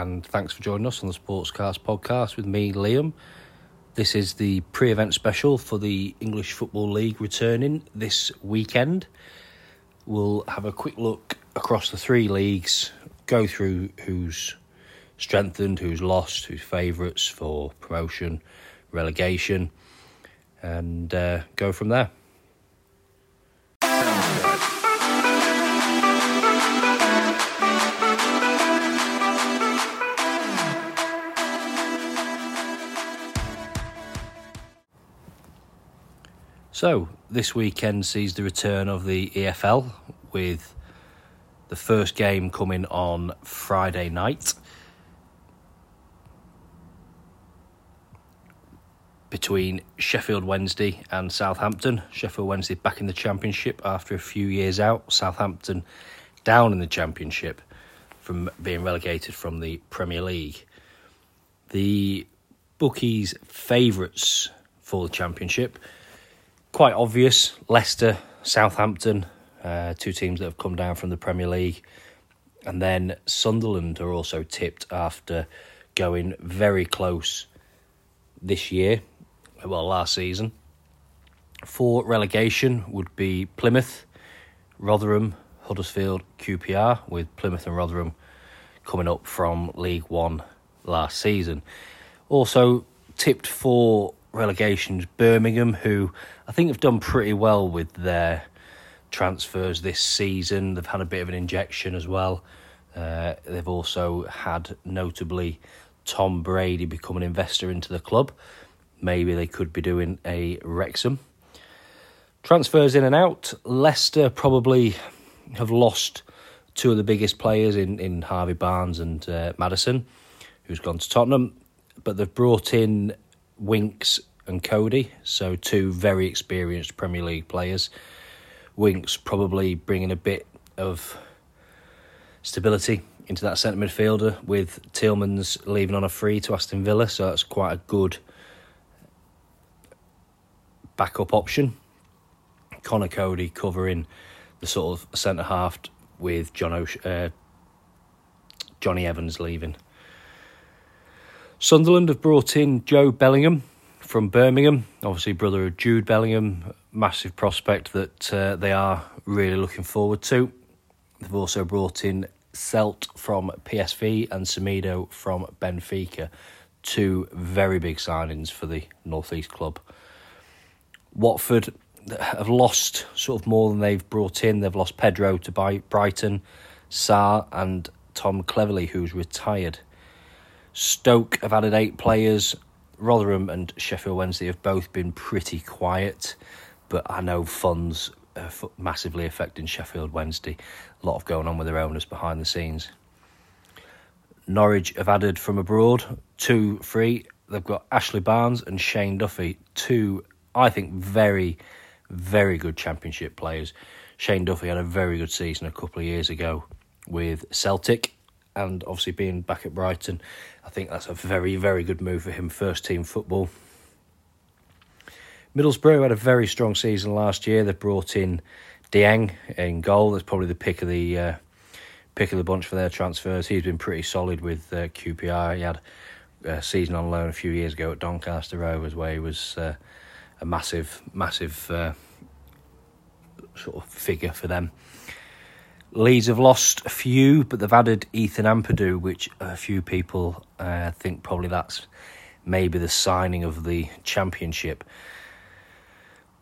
And thanks for joining us on the Sportscast podcast with me, Liam. This is the pre event special for the English Football League returning this weekend. We'll have a quick look across the three leagues, go through who's strengthened, who's lost, who's favourites for promotion, relegation, and uh, go from there. So, this weekend sees the return of the EFL with the first game coming on Friday night between Sheffield Wednesday and Southampton. Sheffield Wednesday back in the Championship after a few years out, Southampton down in the Championship from being relegated from the Premier League. The bookies' favourites for the Championship quite obvious. Leicester, Southampton, uh, two teams that have come down from the Premier League. And then Sunderland are also tipped after going very close this year, well, last season. For relegation would be Plymouth, Rotherham, Huddersfield, QPR, with Plymouth and Rotherham coming up from League One last season. Also tipped for relegations, Birmingham, who I think have done pretty well with their transfers this season. They've had a bit of an injection as well. Uh, they've also had notably Tom Brady become an investor into the club. Maybe they could be doing a Wrexham. Transfers in and out. Leicester probably have lost two of the biggest players in, in Harvey Barnes and uh, Maddison, who's gone to Tottenham. But they've brought in Winks and Coady, so two very experienced Premier League players. Winks probably bringing a bit of stability into that centre midfielder with Tielemans leaving on a free to Aston Villa, so that's quite a good backup option. Conor Coady covering the sort of centre half with John Osh- uh, Jonny Evans leaving. Sunderland have brought in Jobe Bellingham from Birmingham, obviously brother of Jude Bellingham, massive prospect that uh, they are really looking forward to. They've also brought in Seelt from PSV and Semedo from Benfica, two very big signings for the Northeast club. Watford have lost sort of more than they've brought in. They've lost Pedro to Brighton, Sarr, and Tom Cleverley, who's retired. Stoke have added eight players. Rotherham and Sheffield Wednesday have both been pretty quiet, but I know funds are massively affecting Sheffield Wednesday. A lot of going on with their owners behind the scenes. Norwich have added from abroad two free. They've got Ashley Barnes and Shane Duffy, two, I think, very, very good championship players. Shane Duffy had a very good season a couple of years ago with Celtic and obviously being back at Brighton, I think that's a very, very good move for him, first team football. Middlesbrough had a very strong season last year. They brought in Dieng in goal. That's probably the pick of the uh, pick of the bunch for their transfers. He's been pretty solid with uh, QPR. He had a season on loan a few years ago at Doncaster Rovers, where he was uh, a massive, massive uh, sort of figure for them. Leeds have lost a few, but they've added Ethan Ampadu, which a few people uh, think probably that's maybe the signing of the championship.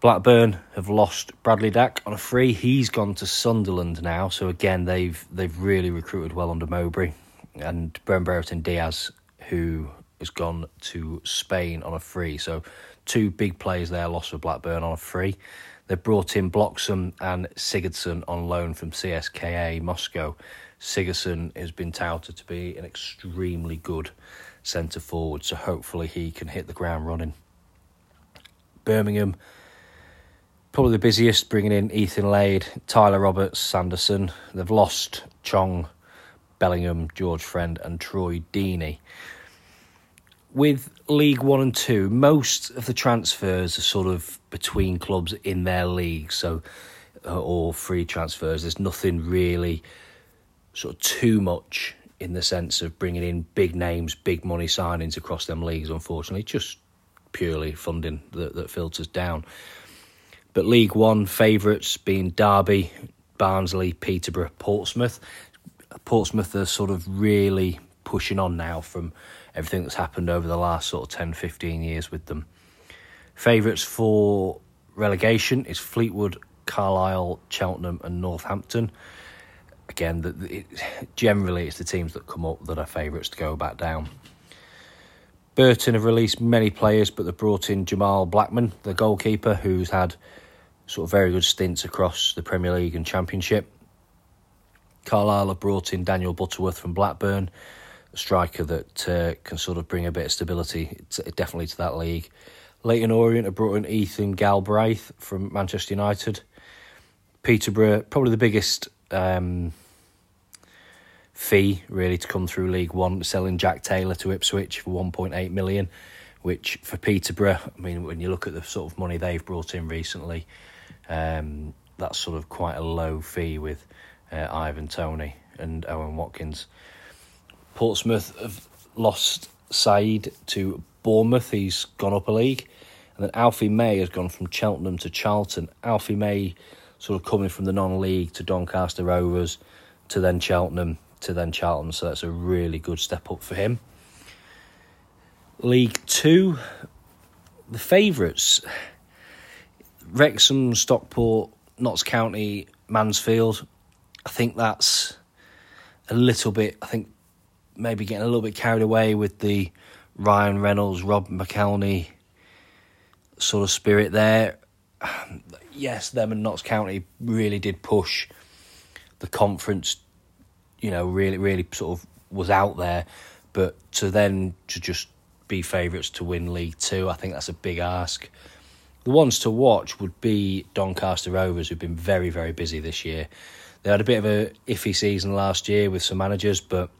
Blackburn have lost Bradley Dack on a free. He's gone to Sunderland now, so again they've they've really recruited well under Mowbray, and Ben Brereton Diaz, who has gone to Spain on a free. So two big players there lost for Blackburn on a free. They've brought in Bloxham and Sigurdsson on loan from CSKA Moscow. Sigurdsson has been touted to be an extremely good centre forward, so hopefully he can hit the ground running. Birmingham, probably the busiest, bringing in Ethan Laird, Tyler Roberts, Sanderson. They've lost Chong, Bellingham, George Friend, and Troy Deeney with League One and Two, most of the transfers are sort of between clubs in their league, so uh, or free transfers. There's nothing really sort of too much in the sense of bringing in big names, big money signings across them leagues. Unfortunately, just purely funding that, that filters down. But League One favourites being Derby, Barnsley, Peterborough, Portsmouth. Portsmouth are sort of really pushing on now from everything that's happened over the last sort of 10, 15 years with them. Favourites for relegation is Fleetwood, Carlisle, Cheltenham, and Northampton. Again, the, it, generally it's the teams that come up that are favourites to go back down. Burton have released many players, but they've brought in Jamal Blackman, the goalkeeper, who's had sort of very good stints across the Premier League and Championship. Carlisle have brought in Daniel Butterworth from Blackburn, striker that uh, can sort of bring a bit of stability, to, definitely to that league. Leyton Orient have brought in Ethan Galbraith from Manchester United. Peterborough, probably the biggest um, fee really to come through League One, selling Jack Taylor to Ipswich for 1.8 million, which for Peterborough, I mean, when you look at the sort of money they've brought in recently, um, that's sort of quite a low fee with uh, Ivan Toney and Owen Watkins. Portsmouth have lost Said to Bournemouth. He's gone up a league. And then Alfie May has gone from Cheltenham to Charlton. Alfie May sort of coming from the non-league to Doncaster Rovers to then Cheltenham to then Charlton. So that's a really good step up for him. League Two, the favourites Wrexham, Stockport, Notts County, Mansfield. I think that's a little bit. I think maybe getting a little bit carried away with the Ryan Reynolds, Rob McElhenney sort of spirit there. Yes, them and Notts County really did push the conference. You know, really, really sort of was out there, but to then to just be favourites to win League Two, I think that's a big ask. The ones to watch would be Doncaster Rovers, who've been very, very busy this year. They had a bit of a iffy season last year with some managers, but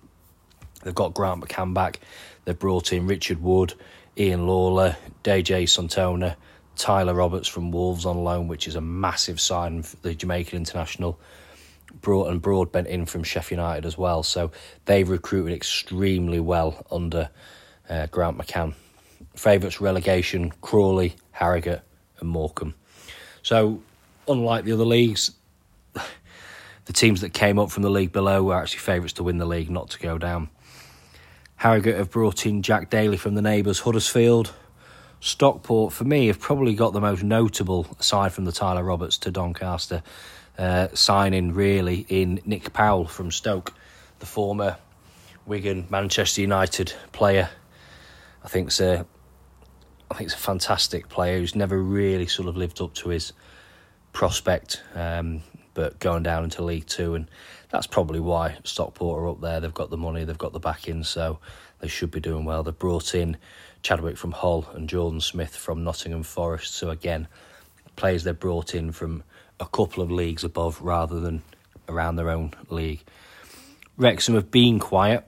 they've got Grant McCann back. They've brought in Richard Wood, Ian Lawlor, DJ Santona, Tyler Roberts from Wolves on loan, which is a massive sign for the Jamaican international. Brought and Broadbent in from Sheffield United as well. So they've recruited extremely well under uh, Grant McCann. Favourites relegation Crawley, Harrogate, and Morecambe. So, unlike the other leagues, the teams that came up from the league below were actually favourites to win the league, not to go down. Harrogate have brought in Jack Daly from the neighbours Huddersfield. Stockport, for me, have probably got the most notable, aside from the Tyler Roberts to Doncaster, uh, signing really in Nick Powell from Stoke, the former Wigan Manchester United player. I think a I think it's a fantastic player who's never really sort of lived up to his prospect, um, but going down into League Two, and that's probably why Stockport are up there. They've got the money, they've got the backing, so they should be doing well. They've brought in Chadwick from Hull and Jordan Smith from Nottingham Forest, so again, players they've brought in from a couple of leagues above rather than around their own league. Wrexham have been quiet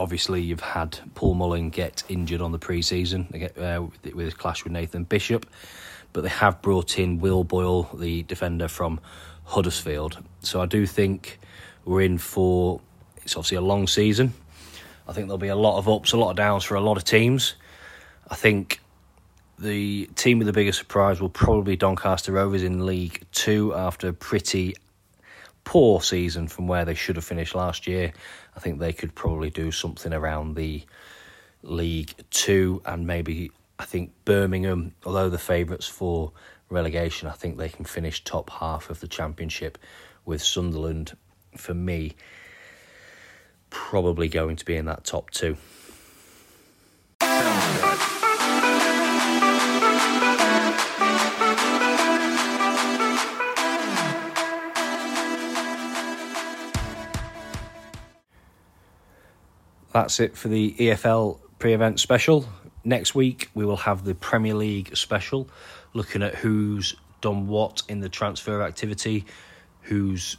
obviously you've had Paul Mullin get injured on the pre-season uh, with his clash with Nathan Bishop, but they have brought in Will Boyle, the defender from Huddersfield. So I do think we're in for it's obviously a long season. I think there'll be a lot of ups, a lot of downs for a lot of teams. I think the team with the biggest surprise will probably Doncaster Rovers in League Two after a pretty poor season from where they should have finished last year. I think they could probably do something around the League Two and maybe I think Birmingham, although the favourites for relegation, I think they can finish top half of the championship with Sunderland. For me, probably going to be in that top two. that's it for the EFL pre event special. Next week, we will have the Premier League special, looking at who's done what in the transfer activity, who's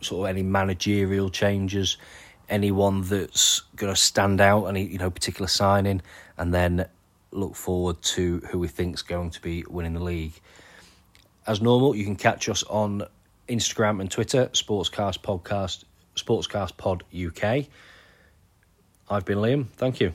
sort of any managerial changes, anyone that's going to stand out, any you know particular signing, and then look forward to who we think's going to be winning the league. As normal, you can catch us on Instagram and Twitter, Sportscast Podcast Sportscast Pod UK. I've been Liam. Thank you.